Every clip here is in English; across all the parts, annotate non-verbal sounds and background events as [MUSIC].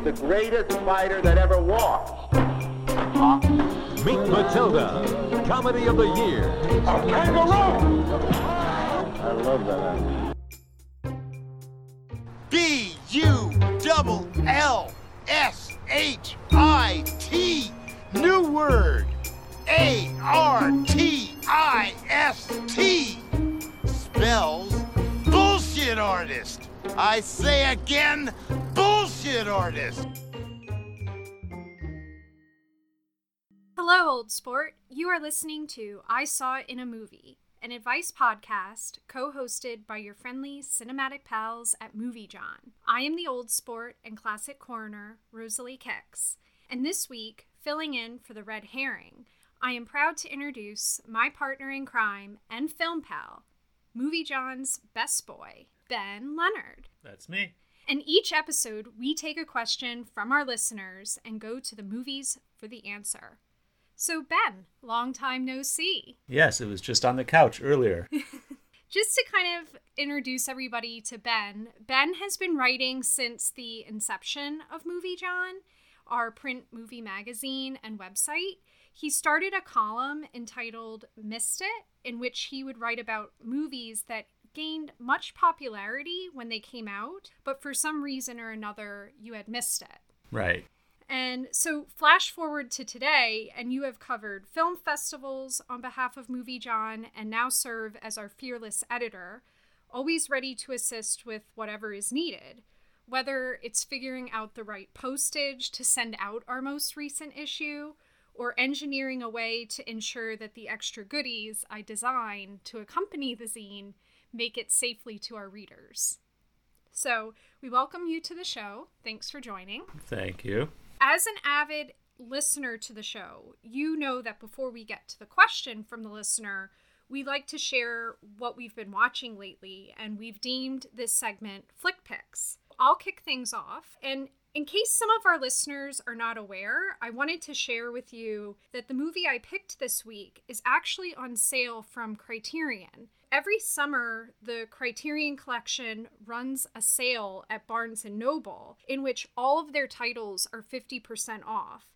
is the greatest fighter that ever walked. Meet Matilda, comedy of the year. A kangaroo! I love that. B U double L S H I T. New word. A R T I S T. Spells bullshit artist. I say again, bullshit artist. Hello, old sport. You are listening to I Saw It in a Movie, an advice podcast co hosted by your friendly cinematic pals at Movie John. I am the old sport and classic coroner, Rosalie Kicks, and this week, filling in for the red herring, I am proud to introduce my partner in crime and film pal, Movie John's best boy, Ben Leonard. That's me. In each episode, we take a question from our listeners and go to the movies for the answer. So, Ben, long time no see. Yes, it was just on the couch earlier. [LAUGHS] Just to kind of introduce everybody to Ben, Ben has been writing since the inception of Movie John, our print movie magazine and website. He started a column entitled Missed It, in which he would write about movies that gained much popularity when they came out, but for some reason or another, you had missed it. right. And so, flash forward to today, and you have covered film festivals on behalf of Movie John and now serve as our fearless editor, always ready to assist with whatever is needed. Whether it's figuring out the right postage to send out our most recent issue, or engineering a way to ensure that the extra goodies I design to accompany the zine make it safely to our readers. So, we welcome you to the show. Thanks for joining. Thank you. As an avid listener to the show, you know that before we get to the question from the listener, we like to share what we've been watching lately, and we've deemed this segment Flick Picks. I'll kick things off, and in case some of our listeners are not aware, I wanted to share with you that the movie I picked this week is actually on sale from Criterion. Every summer, the Criterion Collection runs a sale at Barnes and Noble in which all of their titles are 50% off.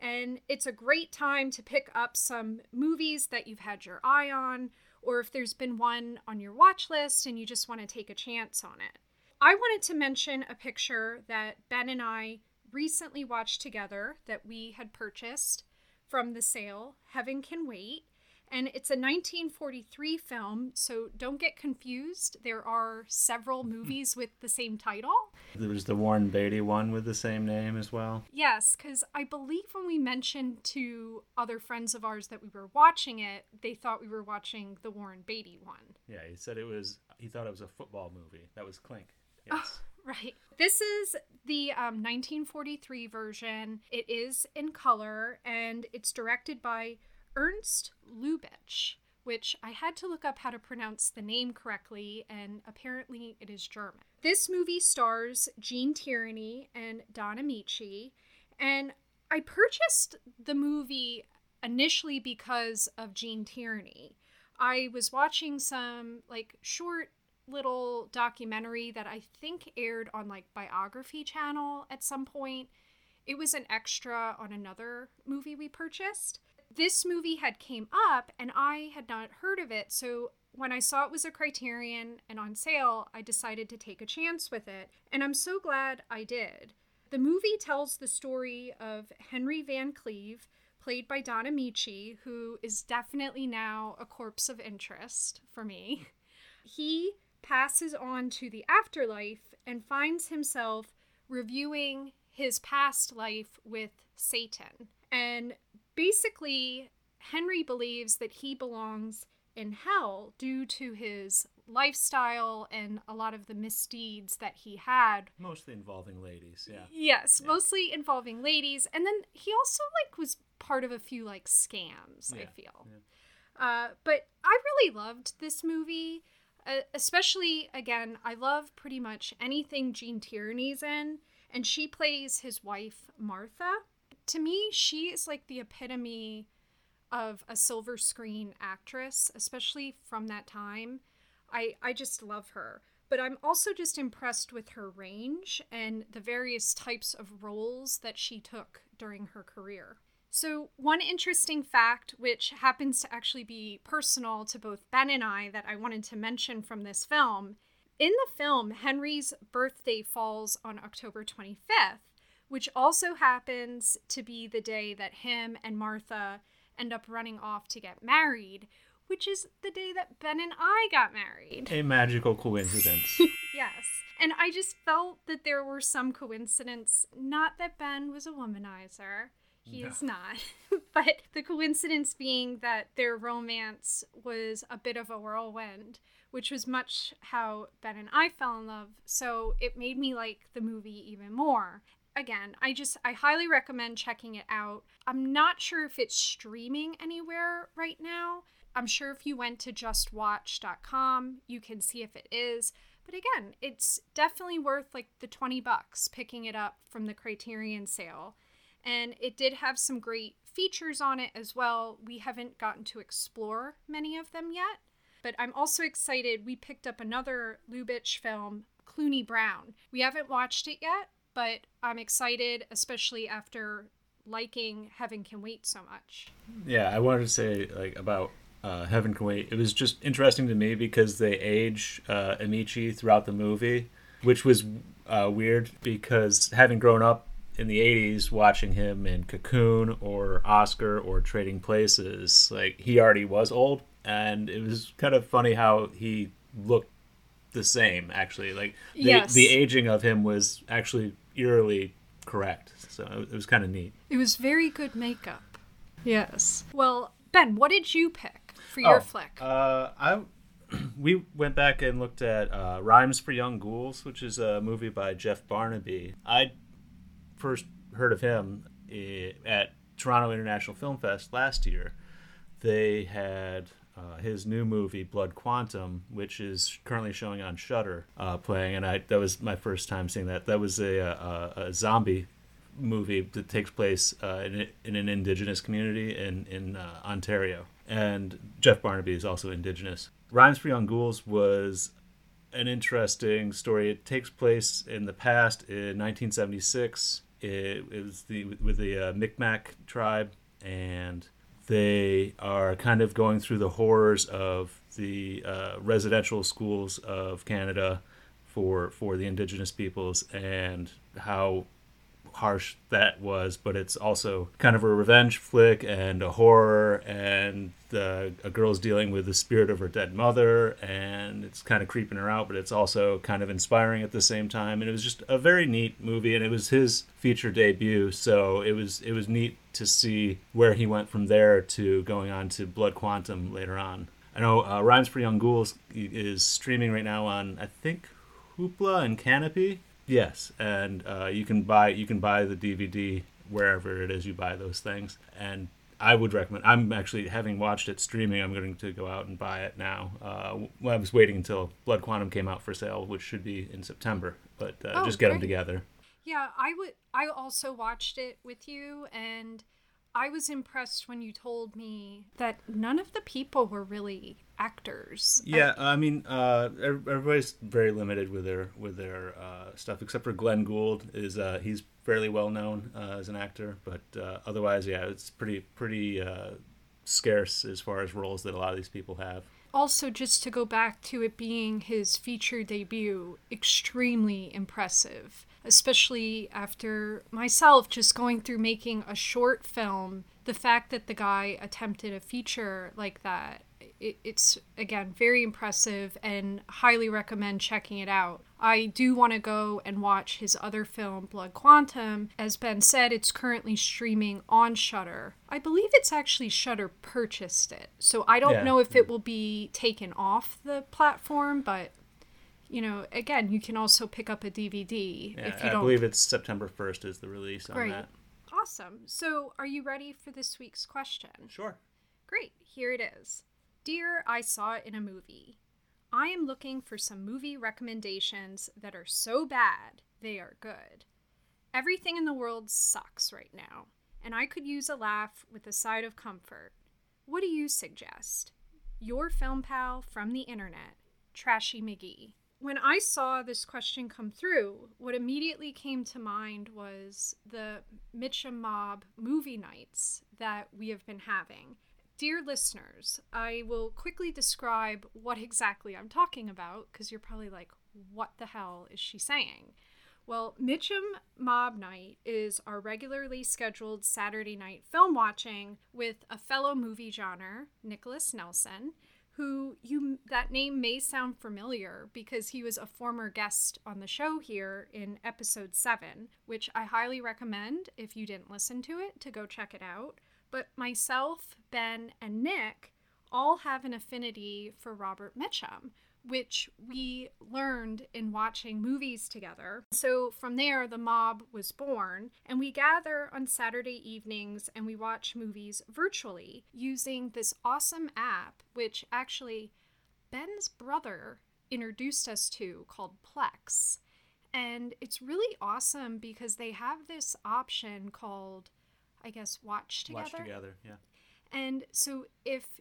And it's a great time to pick up some movies that you've had your eye on, or if there's been one on your watch list and you just want to take a chance on it. I wanted to mention a picture that Ben and I recently watched together that we had purchased from the sale, Heaven Can Wait. And it's a 1943 film, so don't get confused. There are several movies with the same title. There was the Warren Beatty one with the same name as well. Yes, because I believe when we mentioned to other friends of ours that we were watching it, they thought we were watching the Warren Beatty one. Yeah, he said it was. He thought it was a football movie. That was Clink. Yes. [LAUGHS] Right. This is the um, 1943 version. It is in color and it's directed by Ernst Lubitsch, which I had to look up how to pronounce the name correctly, and apparently it is German. This movie stars Gene Tierney and Don Ameche, and I purchased the movie initially because of Gene Tierney. I was watching some like short little documentary that I think aired on like Biography Channel at some point. It was an extra on another movie we purchased. This movie had came up and I had not heard of it, so when I saw it was a Criterion and on sale, I decided to take a chance with it, and I'm so glad I did. The movie tells the story of Henry Van Cleve, played by Don Ameche, who is definitely now a corpse of interest for me. He passes on to the afterlife and finds himself reviewing his past life with Satan. And basically, Henry believes that he belongs in hell due to his lifestyle and a lot of the misdeeds that he had. Mostly involving ladies. Yeah. Yes, mostly involving ladies. And then he also like was part of a few like scams, I Yeah, feel. Uh, but I really loved this movie. Uh, especially again, I love pretty much anything Gene Tierney's in, and she plays his wife Martha. To me, she is like the epitome of a silver screen actress, especially from that time. I I just love her. but I'm also just impressed with her range and the various types of roles that she took during her career. So, one interesting fact, which happens to actually be personal to both Ben and I, that I wanted to mention from this film in the film, Henry's birthday falls on October 25th, which also happens to be the day that him and Martha end up running off to get married, which is the day that Ben and I got married. A magical coincidence. [LAUGHS] yes. And I just felt that there were some coincidence, not that Ben was a womanizer. He No. is not. [LAUGHS] but the coincidence being that their romance was a bit of a whirlwind, which was much how Ben and I fell in love. So it made me like the movie even more. Again, I just I highly recommend checking it out. I'm not sure if it's streaming anywhere right now. I'm sure if you went to justwatch.com, you can see if it is. But again, it's definitely worth like the 20 bucks picking it up from the Criterion sale. And it did have some great features on it as well. We haven't gotten to explore many of them yet. But I'm also excited. We picked up another Lubitsch film, Cluny Brown. We haven't watched it yet, but I'm excited, especially after liking Heaven Can Wait so much. Yeah, I wanted to say like about uh, Heaven Can Wait. It was just interesting to me because they age uh, Ameche throughout the movie, which was uh, weird because having grown up in the '80s watching him in Cocoon or Oscar or Trading Places, like he already was old, and it was kind of funny how he looked the same. Actually, like the, Yes. the aging of him was actually eerily correct. So it was kind of neat. It was very good makeup. Yes. Well, Ben, what did you pick for your Oh, flick? Uh, I [CLEARS THROAT] we went back and looked at uh, Rhymes for Young Ghouls, which is a movie by Jeff Barnaby. I first heard of him eh, at Toronto International Film Fest last year. They had uh, his new movie Blood Quantum, which is currently showing on Shudder, uh, playing, and I that was my first time seeing that. That was a, a, a zombie movie that takes place uh, in, in an indigenous community in in uh, Ontario, and Jeff Barnaby is also indigenous. Rhymes for Young Ghouls was an interesting story. It takes place in the past in 1976. It, it was the with the uh, Micmac tribe, and they are kind of going through the horrors of the uh, residential schools of Canada for for the Indigenous peoples and how harsh that was, but it's also kind of a revenge flick and a horror, and the, a girl's dealing with the spirit of her dead mother, and it's kind of creeping her out, but it's also kind of inspiring at the same time. And it was just a very neat movie, and it was his feature debut, so it was it was neat to see where he went from there to going on to Blood Quantum later on. I know uh, Rhymes for Young Ghouls is streaming right now on I think Hoopla and Kanopy. Yes, and uh, you can buy you can buy the DVD wherever it is you buy those things. And I would recommend. I'm actually having watched it streaming. I'm going to go out and buy it now. Uh, well, I was waiting until Blood Quantum came out for sale, which should be in September. But uh, Oh, just get them together. Yeah, I would. I also watched it with you, and I was impressed when you told me that none of the people were really actors. Yeah, I mean, uh, everybody's very limited with their with their uh, stuff, except for Glen Gould. Is uh, he's fairly well known uh, as an actor, but uh, otherwise, yeah, it's pretty pretty uh, scarce as far as roles that a lot of these people have. Also, just to go back to it being his feature debut, extremely impressive, especially after myself just going through making a short film. The fact that the guy attempted a feature like that, it, it's again very impressive and highly recommend checking it out. I do want to go and watch his other film, Blood Quantum. As Ben said, it's currently streaming on Shudder. I believe it's actually Shudder purchased it, so I don't Yeah. know if it will be taken off the platform, but you know, again, you can also pick up a DVD Yeah, if you I don't. believe it's September first is the release on Great. that. Awesome. So, are you ready for this week's question? Sure. Great, here it is. Dear I Saw It in a Movie, I am looking for some movie recommendations that are so bad they are good. Everything in the world sucks right now, and I could use a laugh with a side of comfort. What do you suggest? Your film pal from the internet, Trashy McGee. When I saw this question come through, what immediately came to mind was the Mitchum Mob movie nights that we have been having. Dear listeners, I will quickly describe what exactly I'm talking about because you're probably like, what the hell is she saying? Well, Mitchum Mob Night is our regularly scheduled Saturday night film watching with a fellow movie genre, Nicholas Nelson, who you that name may sound familiar because he was a former guest on the show here in episode 7, which I highly recommend if you didn't listen to it to go check it out. But myself, Ben, and Nick all have an affinity for Robert Mitchum, which we learned in watching movies together. So from there, the mob was born, and we gather on Saturday evenings and we watch movies virtually using this awesome app, which actually Ben's brother introduced us to called Plex. And it's really awesome because they have this option called, I guess, Watch Together. Watch together, yeah. And so if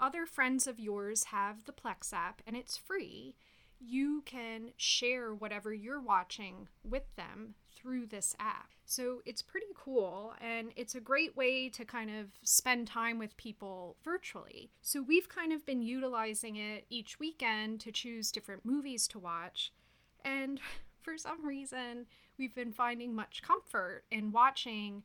other friends of yours have the Plex app and it's free, you can share whatever you're watching with them through this app. So it's pretty cool and it's a great way to kind of spend time with people virtually. So we've kind of been utilizing it each weekend to choose different movies to watch. And [LAUGHS] for some reason, we've been finding much comfort in watching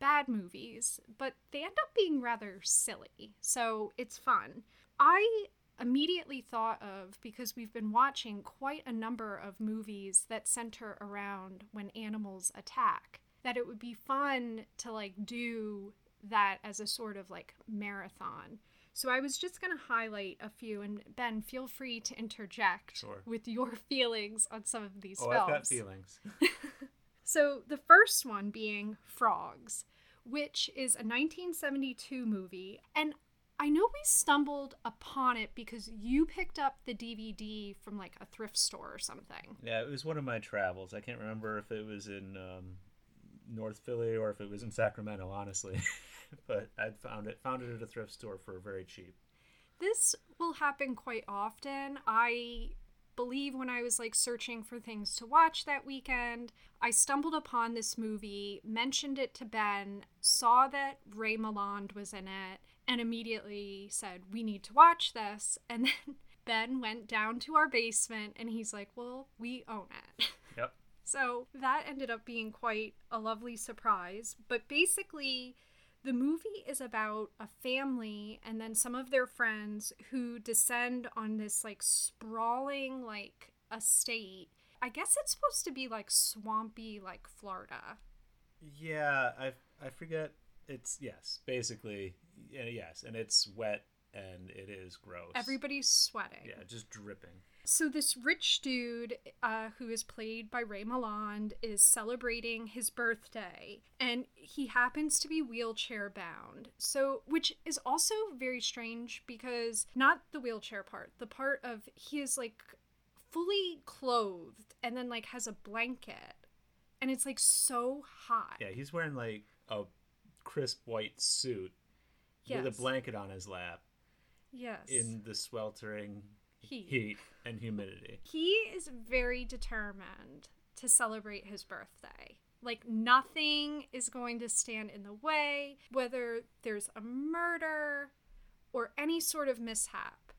bad movies, but they end up being rather silly. So it's fun. I immediately thought of because we've been watching quite a number of movies that center around when animals attack that it would be fun to like do that as a sort of like marathon. So I was just going to highlight a few and Ben feel free to interject Sure. with your [LAUGHS] feelings on some of these Oh, films. I've got feelings. [LAUGHS] So the first one being Frogs, which is a 1972 movie. And I know we stumbled upon it because you picked up the DVD from like a thrift store or something. Yeah, it was one of my travels. I can't remember if it was in um, North Philly or if it was in Sacramento, honestly. [LAUGHS] but I'd found it found it at a thrift store for very cheap. This will happen quite often. I believe when I was like searching for things to watch that weekend, I stumbled upon this movie, mentioned it to Ben, saw that Ray Milland was in it, and immediately said, We need to watch this. [LAUGHS] And then Ben went down to our basement and he's like, Well, we own it. [LAUGHS] Yep. So that ended up being quite a lovely surprise. But basically, the movie is about a family and then some of their friends who descend on this like sprawling like estate. I guess it's supposed to be like swampy like Florida. Yeah, I I forget. It's yes, basically yes, and it's wet and it is gross. Everybody's sweating. yeah, just dripping. So this rich dude, uh, who is played by Ray Milland, is celebrating his birthday, and he happens to be wheelchair bound. So, which is also very strange because not the wheelchair part, the part of he is like fully clothed and then like has a blanket, and it's like so hot. Yeah, he's wearing like a crisp white suit with a blanket on his lap Yes. in the sweltering Heat. heat and humidity. He is very determined to celebrate his birthday. Like, nothing is going to stand in the way, whether there's a murder or any sort of mishap.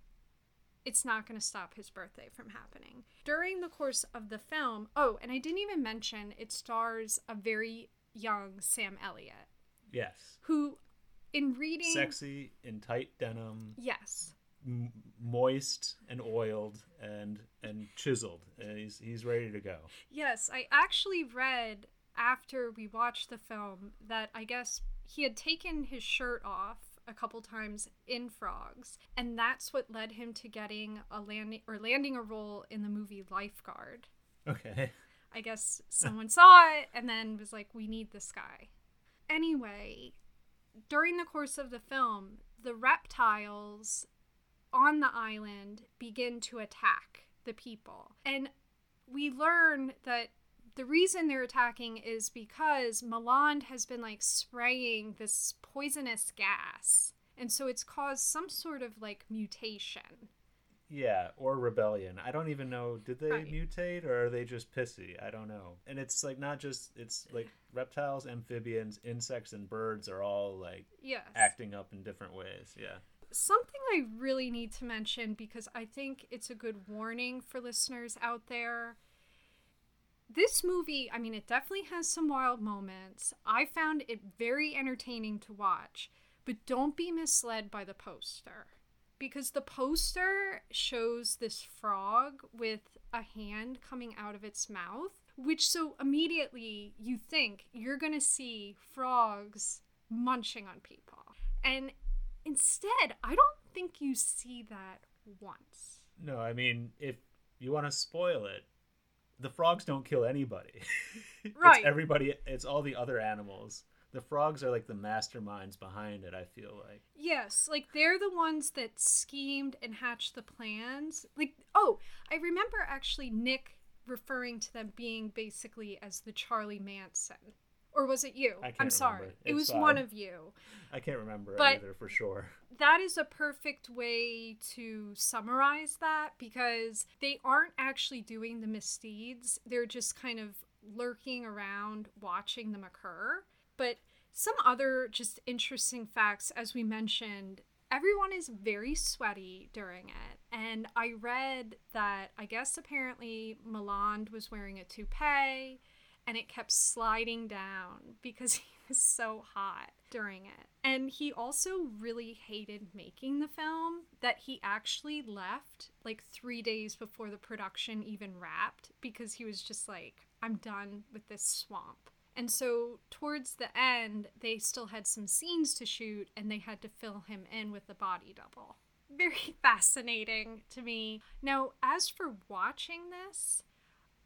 It's not going to stop his birthday from happening. During the course of the film, oh, and I didn't even mention it stars a very young Sam Elliott, Yes. who, in reading. Sexy in tight denim, Yes. M- moist and oiled and and chiseled. And he's he's ready to go. Yes, I actually read after we watched the film that I guess he had taken his shirt off a couple times in Frogs, and that's what led him to getting a landing or landing a role in the movie Lifeguard. Okay. I guess someone saw it and then was like, we need this guy. Anyway, during the course of the film, the reptiles on the island begin to attack the people. And we learn that the reason they're attacking is because Milland has been like spraying this poisonous gas. And so it's caused some sort of like mutation. Yeah, or rebellion. I don't even know. Did they Right. mutate or are they just pissy? I don't know. And it's like not just it's like reptiles, amphibians, insects, and birds are all like Yes. acting up in different ways. Yeah. Something I really need to mention because I think it's a good warning for listeners out there. This movie, I mean, it definitely has some wild moments. I found it very entertaining to watch, but don't be misled by the poster. Because the poster shows this frog with a hand coming out of its mouth, which so immediately you think you're going to see frogs munching on people. And Instead, I don't think you see that once. No, I mean if you want to spoil it, the frogs don't kill anybody. [LAUGHS] Right. It's everybody. It's all the other animals. The frogs are like the masterminds behind it. I feel like. Yes, like they're the ones that schemed and hatched the plans. Like, oh, I remember actually Nick referring to them being basically as the Charlie Manson. Or was it you? I I'm sorry. It was uh, one of you. I can't remember But- either for sure. that is a perfect way to summarize that because they aren't actually doing the misdeeds. They're just kind of lurking around watching them occur. But some other just interesting facts, as we mentioned, everyone is very sweaty during it. And I read that I guess apparently Milland was wearing a toupee and it kept sliding down because [LAUGHS] he was so hot during it. And he also really hated making the film, that he actually left like three days before the production even wrapped because he was just like, I'm done with this swamp. And so, towards the end, they still had some scenes to shoot and they had to fill him in with the body double. Very [LAUGHS] fascinating to me. Now, as for watching this,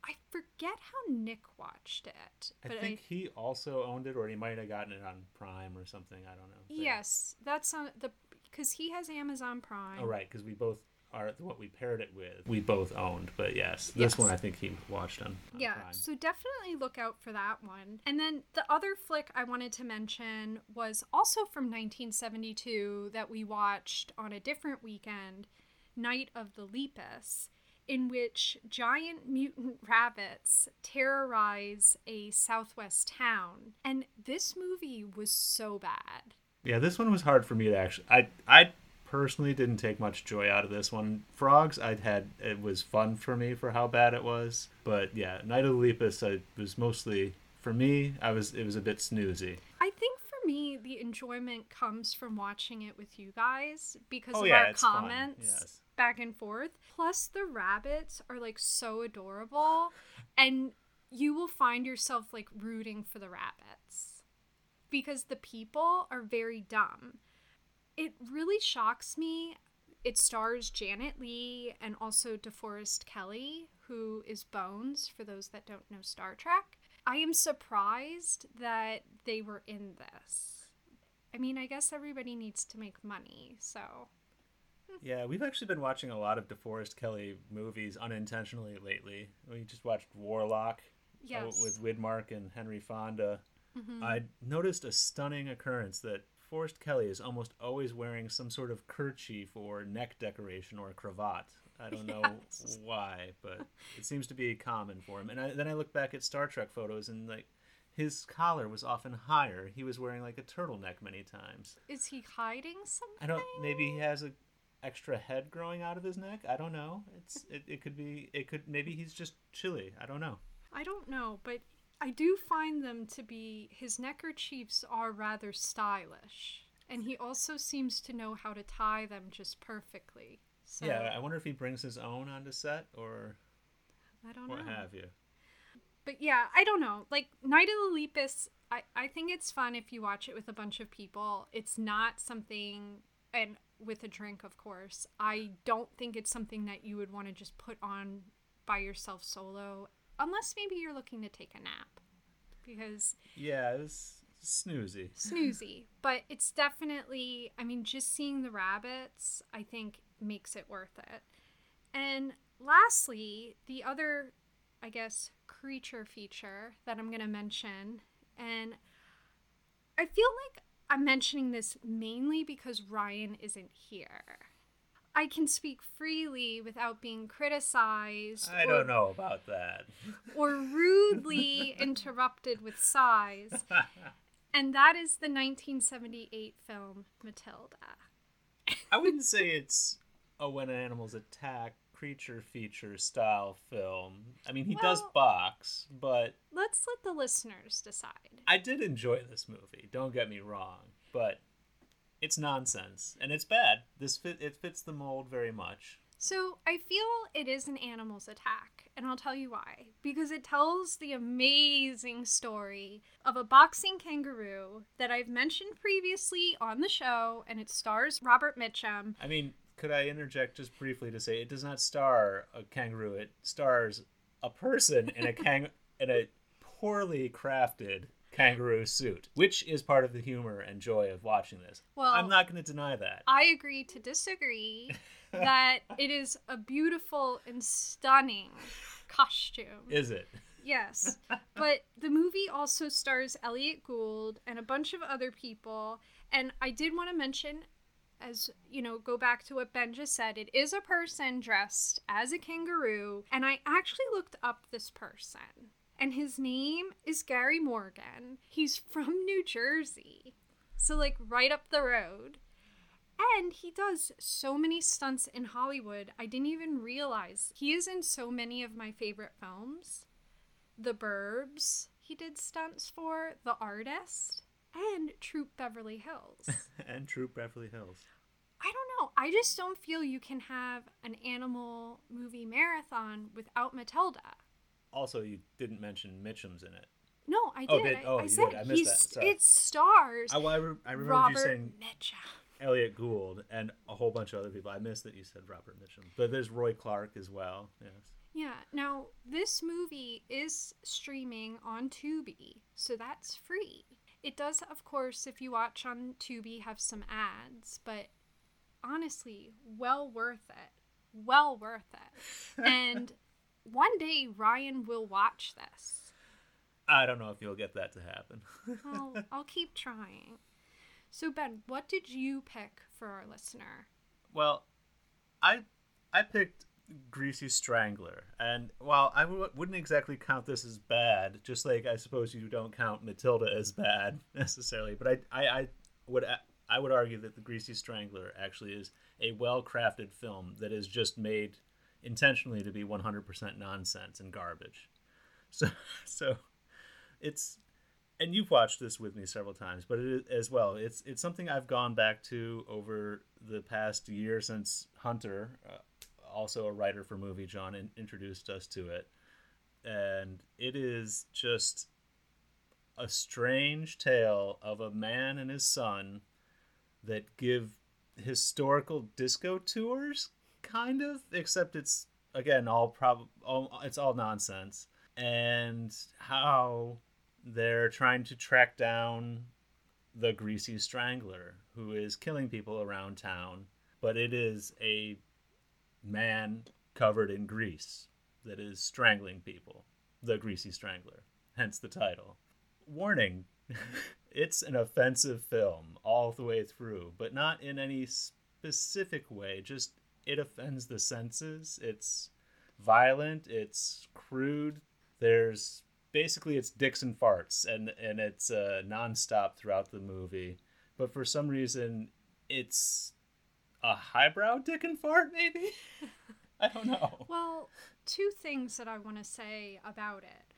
I forget how Nick watched it. I think he also owned it, or he might have gotten it on Prime or something. I don't know. But- Yes, that's on the because he has Amazon Prime. Oh right, because we both are what we paired it with. We both owned, but yes, this Yes. one I think he watched on. on Yeah, Prime. so definitely look out for that one. And then the other flick I wanted to mention was also from 1972 that we watched on a different weekend, Night of the Lepus, in which giant mutant [LAUGHS] rabbits terrorize a southwest town. And this movie was so bad. Yeah, this one was hard for me to actually. I I personally didn't take much joy out of this one. Frogs, I'd had it was fun for me for how bad it was, but yeah, Night of the Lepus, I was mostly for me. I was it was a bit snoozy. I think for me, the enjoyment comes from watching it with you guys because Oh, of yeah, our comments yes. back and forth. Plus, the rabbits are like so adorable, and you will find yourself like rooting for the rabbits because the people are very dumb. It really shocks me. It stars Janet Leigh and also DeForest Kelley, who is Bones for those that don't know Star Trek. I am surprised that they were in this. I mean, I guess everybody needs to make money, so Yeah, we've actually been watching a lot of DeForest Kelley movies unintentionally lately. We just watched Warlock uh, Yes. with Widmark and Henry Fonda. Mhm. I noticed a stunning occurrence that Forrest Kelly is almost always wearing some sort of kerchief or neck decoration or cravat. I don't know [LAUGHS] Yes. why, but it seems to be common for him. And I, then I look back at Star Trek photos and like his collar was often higher. He was wearing like a turtleneck many times. is he hiding something? I don't. Maybe he has a extra head growing out of his neck. I don't know. It's it, it could be. It could maybe he's just chilly. I don't know. I don't know, but I do find them to be his neckerchiefs are rather stylish, and he also seems to know how to tie them just perfectly. So Yeah, I wonder if he brings his own onto set or I don't know. what know. have you. But yeah, I don't know. Like Night of the Lepus, I, I think it's fun if you watch it with a bunch of people. It's not something and with a drink of course. I don't think it's something that you would want to just put on by yourself solo unless maybe you're looking to take a nap. Because Yeah, it's snoozy. snoozy, but it's definitely, I mean, just seeing the rabbits, I think makes it worth it. And lastly, the other, I guess, creature feature that I'm going to mention, and I feel like I'm mentioning this mainly because Ryan isn't here. I can speak freely without being criticized. I or- don't know about that. [LAUGHS] or rudely [LAUGHS] interrupted with sighs. And that is the 1978 film Matilda. I wouldn't say it's a when animals attack creature feature style film. I mean, he does box, but Let's let the listeners decide. I did enjoy this movie. Don't get me wrong, but it's nonsense and it's bad. This fit it fits the mold very much. So I feel it is an animals attack, and I'll tell you why. Because it tells the amazing story of a boxing kangaroo that I've mentioned previously on the show, and it stars Robert Mitchum. I mean, could I interject just briefly to say it does not star a kangaroo. It stars a person in a [LAUGHS] kang in a poorly crafted kangaroo suit, which is part of the humor and joy of watching this. Well- I'm not going to deny that. I agree to disagree that [LAUGHS] it is a beautiful and stunning costume. Is it? Yes. [LAUGHS] But the movie also stars Elliott Gould and a bunch of other people. And I did want to mention, as you know, go back to what Ben just said, it is a person dressed as a kangaroo. And I actually looked up this person. And his name is Gary Morgan. He's [LAUGHS] from New Jersey. So, like, right up the road. And he does so many stunts in Hollywood. I didn't even realize he is in so many of my favorite films. The Burbs, he did stunts for, The Artist, and Troop Beverly Hills. [LAUGHS] and Troop Beverly Hills. I don't know. I just don't feel you can have an animal movie marathon without Matilda. Also, you didn't mention Mitchum's in it. No, I oh, did. Oh, did- I, oh, I you said did. I missed that. Sorry. it stars I, well, I, re- I remember Robert you saying Mitchum. Elliott Gould and a whole bunch of other people. I missed that you said Robert Mitchum. But there's Roy Clark as well. Yes. Yeah. Now this movie is streaming on Tubi, so that's free. It does, of course, if you watch on Tubi, have some ads, but honestly, well worth it. Well worth it. [LAUGHS] and one day Ryan will watch this. I don't know if you'll get that to happen. [LAUGHS] I'll, I'll keep trying. So Ben, what did you pick for our listener? Well, I I picked Greasy Strangler, and while I w- wouldn't exactly count this as bad, just like I suppose you don't count Matilda as bad [LAUGHS] necessarily, but I I, I would I would argue that the Greasy Strangler actually is a well-crafted film that is just made intentionally to be 100% nonsense and garbage. [LAUGHS] So so it's and you've watched this with me several times, but as well, it's it's something I've gone back to over the past year since Hunter, uh, also a writer for Movie John, in, introduced us to it, and it is just a strange tale of a man and his son that give historical disco tours, kind of, except it's again all prob all, it's all nonsense, and how they're trying to track down the greasy strangler who is killing people around town, but it is a man covered in grease that is strangling people. The greasy strangler, hence the title. Warning [LAUGHS] it's an offensive film all the way through, but not in any specific way, just it offends the senses. It's violent, it's crude. There's basically it's dicks and farts and and it's uh, nonstop throughout the movie. But for some reason, it's a highbrow dick and fart. Maybe [LAUGHS] I don't know. Well, two things that I want to say about it.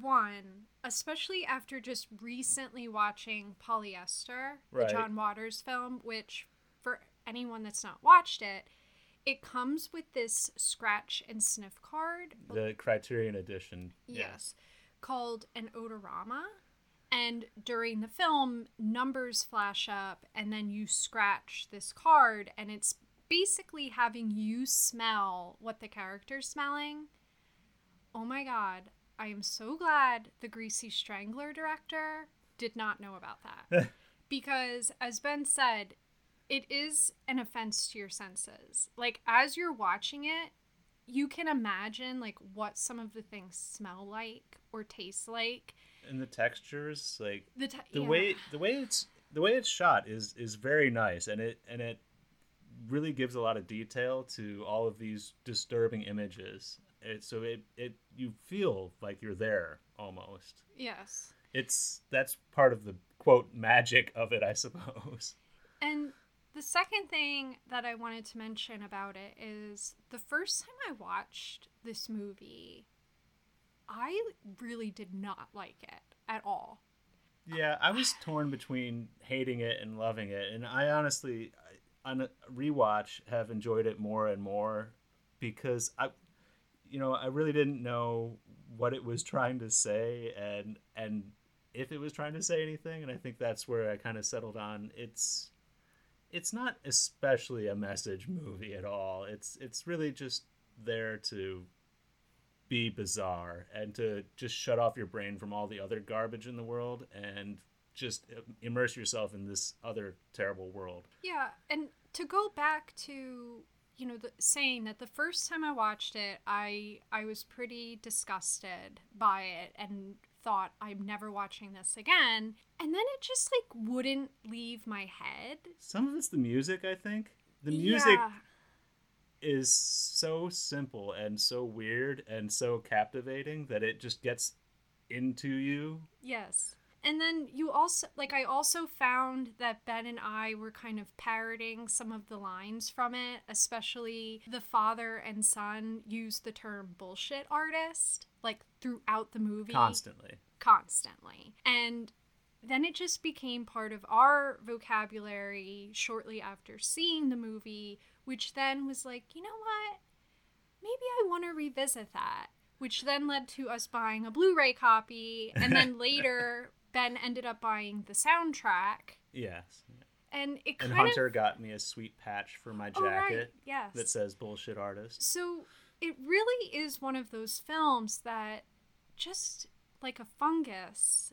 One, especially after just recently watching Polyester, Right. the John Waters film, which for anyone that's not watched it, it comes with this scratch and sniff card. The Criterion edition. Yes. Called an odorama. And during the film, numbers flash up, and then you scratch this card, and it's basically having you smell what the character's smelling. Oh my god, I am so glad the Greasy Strangler director did not know about that. [LAUGHS] because, as Ben said, it is an offense to your senses. Like, as you're watching it, you can imagine like what some of the things smell like or taste like. And the textures, like The te- the yeah. way the way it's the way it's shot is is very nice, and it and it really gives a lot of detail to all of these disturbing images. It, so it, it you feel like you're there almost. Yes. It's that's part of the quote magic of it, I suppose. And the second thing that I wanted to mention about it is the first time I watched this movie, I really did not like it at all. Yeah, I was torn between hating it and loving it, and I honestly, on a rewatch, have enjoyed it more and more because I, you know, I really didn't know what it was trying to say and and if it was trying to say anything, and I think that's where I kind of settled on. It's, it's not especially a message movie at all. It's it's really just there to be bizarre and to just shut off your brain from all the other garbage in the world and just immerse yourself in this other terrible world. Yeah, and to go back to you know the saying that the first time I watched it, I I was pretty disgusted by it and thought I'm never watching this again. And then it just like wouldn't leave my head. Some of it's the music, I think. The music Yeah. Is so simple and so weird and so captivating that it just gets into you. Yes. And then you also like I also found that Ben and I were kind of parroting some of the lines from it, especially the father and son use the term bullshit artist like throughout the movie Constantly. constantly. And then it just became part of our vocabulary shortly after seeing the movie, which then was like, you know what? Maybe I want to revisit that. Which then led to us buying a Blu ray copy. And then [LAUGHS] later, Ben ended up buying the soundtrack. Yes. And it And Hunter of. got me a sweet patch for my Oh, right, jacket yes. that says bullshit artist. So it really is one of those films that just like a fungus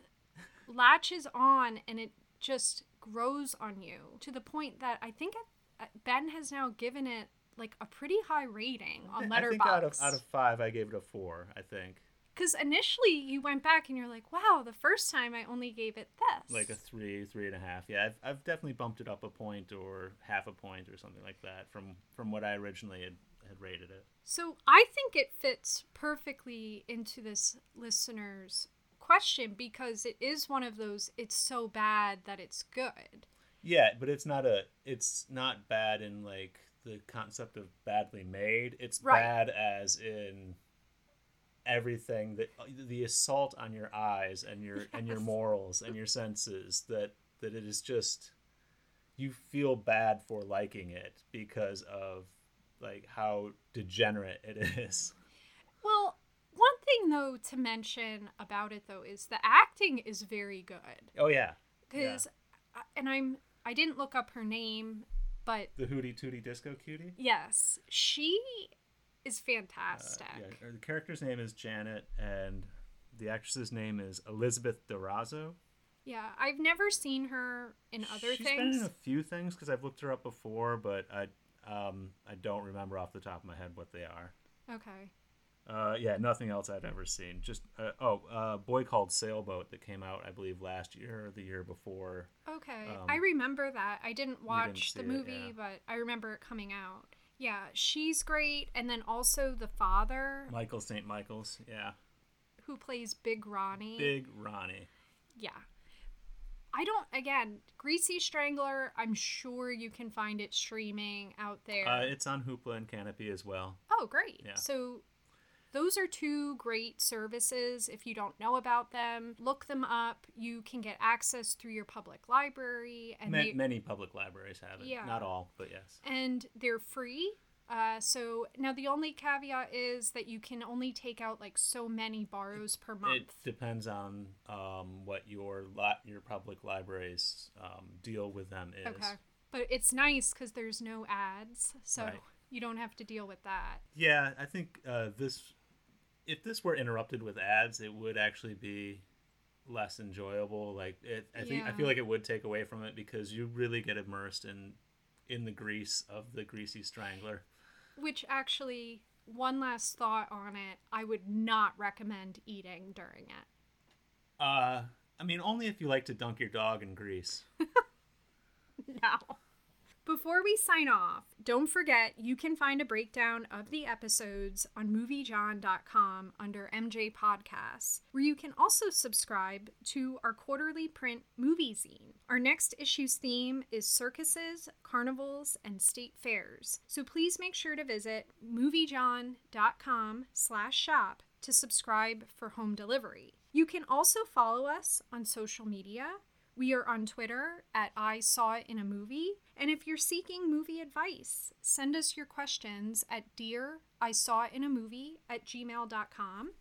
latches on and it just grows on you to the point that I think uh, Ben has now given it like a pretty high rating on [LAUGHS] I think out of out of five, I gave it a four. I think Because initially you went back and you're like, wow, the first time I only gave it this. like a three, three and a half. Yeah, I've, I've definitely bumped it up a point or half a point or something like that from from what I originally had, had rated it. So I think it fits perfectly into this listener's question because it is one of those it's so bad that it's good. Yeah, but it's not a it's not bad in like the concept of badly made. It's Right. bad as in everything that the assault on your eyes and your and your morals and your senses that that it is just you feel bad for liking it because of like how degenerate it is. Well, thing though to mention about it though is the acting is very good Oh yeah. because and I'm I didn't look up her name, but The Hootie Tootie Disco Cutie. yes, she is Uh, fantastic. yeah, the character's name is Janet, and the actress's name is Elizabeth De Razzo. Yeah, I've never seen her in other She's things. been in a few things because I've looked her up before, but I um I don't remember off the top of my head what they are. Okay. Uh, yeah, nothing else I've ever seen. Just uh, oh, uh, boy called Sailboat that came out I believe last year or the year before. Okay. Um, I remember that. I didn't watch see the it, movie, yeah. but I remember it coming out. Yeah, she's great. And then also the father Michael St. Michael's, yeah, who plays Big Ronnie. Big Ronnie. Yeah. I don't, again, Greasy Strangler, I'm sure you can find it streaming out there. Uh, it's on Hoopla and Kanopy as well. oh, great. yeah. So those are two great services. If you don't know about them, look them up. You can get access through your public library. And Ma- they, many public libraries have it. Yeah. Not all, but yes. and they're free. Uh, so now the only caveat is that you can only take out like so many borrows per month. It depends on um, what your li- your public library's um, deal with them is. okay, but it's nice because there's no ads, so Right. you don't have to deal with that. Yeah, I think uh, this if this were interrupted with ads, it would actually be less enjoyable. Like it, I think I feel like it would take away from it because you really get immersed in in the grease of the greasy strangler. Which actually, one last thought on it, I would not recommend eating during it. Uh, I mean, only if you like to dunk your dog in grease. [LAUGHS] Before we sign off, don't forget you can find a breakdown of the episodes on moviejohn.com under MJ Podcasts, where you can also subscribe to our quarterly print movie zine. Our next issue's theme is circuses, carnivals, and state fairs. So please make sure to visit moviejohn.com slash shop to subscribe for home delivery. You can also follow us on social media. We are on Twitter at I Saw It in a Movie. And if you're seeking movie advice, send us your questions at Dear I Saw It in a Movie at gmail.com.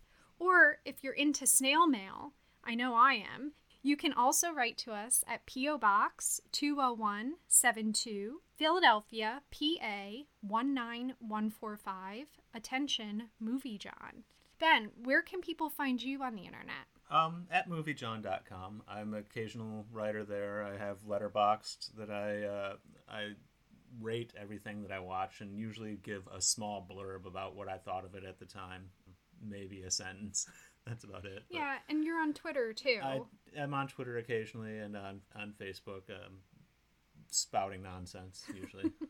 Or if you're into snail mail, I know I am, you can also write to us at P.O. Box 20172, Philadelphia, PA 19145. Attention, Movie John. Ben, where can people find you on the internet? Um, at moviejohn.com. I'm an occasional writer there. I have Letterboxd that I uh, I rate everything that I watch and usually give a small blurb about what I thought of it at the time. Maybe a sentence. [LAUGHS] That's about it. But Yeah, and you're on Twitter too. I am on Twitter occasionally and on, on Facebook, um, spouting nonsense usually. [LAUGHS]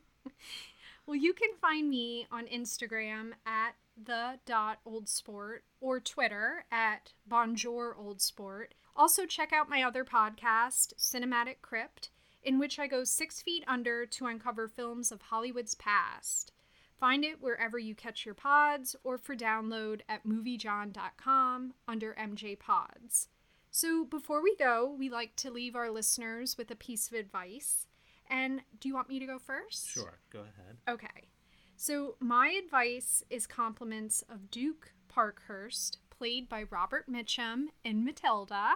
Well, you can find me on Instagram at the dot old sport or Twitter at bonjour old sport. Also, check out my other podcast, Cinematic Crypt, in which I go six feet under to uncover films of Hollywood's past. Find it wherever you catch your pods or for download at moviejohn.com under MJ Pods. So, before we go, we like to leave our listeners with a piece of advice. And do you want me to go first? sure, go ahead. Okay. So my advice is compliments of Duke Parkhurst, played by Robert Mitchum in Matilda.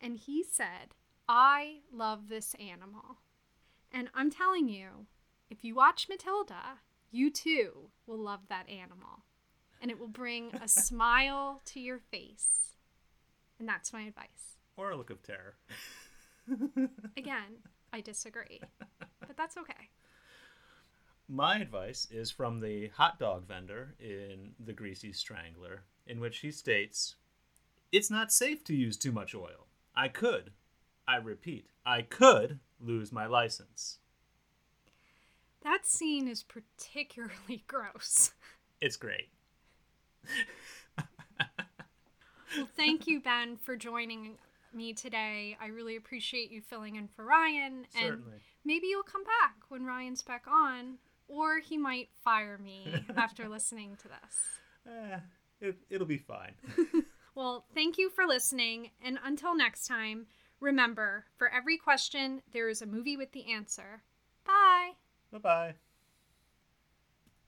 And he said, I love this animal. And I'm telling you, if you watch Matilda, you too will love that animal. And it will bring a [LAUGHS] smile to your face. And that's my advice. Or a look of terror. Again, I disagree. But that's okay. My advice is from the hot dog vendor in The Greasy Strangler, in which he states It's not safe to use too much oil. I could, I repeat, I could lose my license. That scene is particularly [LAUGHS] gross. It's great. Well, thank you, Ben, for joining me today. I really appreciate you filling in for Ryan. And Certainly. maybe you'll come back when Ryan's back on, or he might fire me [LAUGHS] after listening to this. Eh, it, it'll be fine. [LAUGHS] Well, thank you for listening. And until next time, remember for every question, there is a movie with the answer. Bye. bye bye.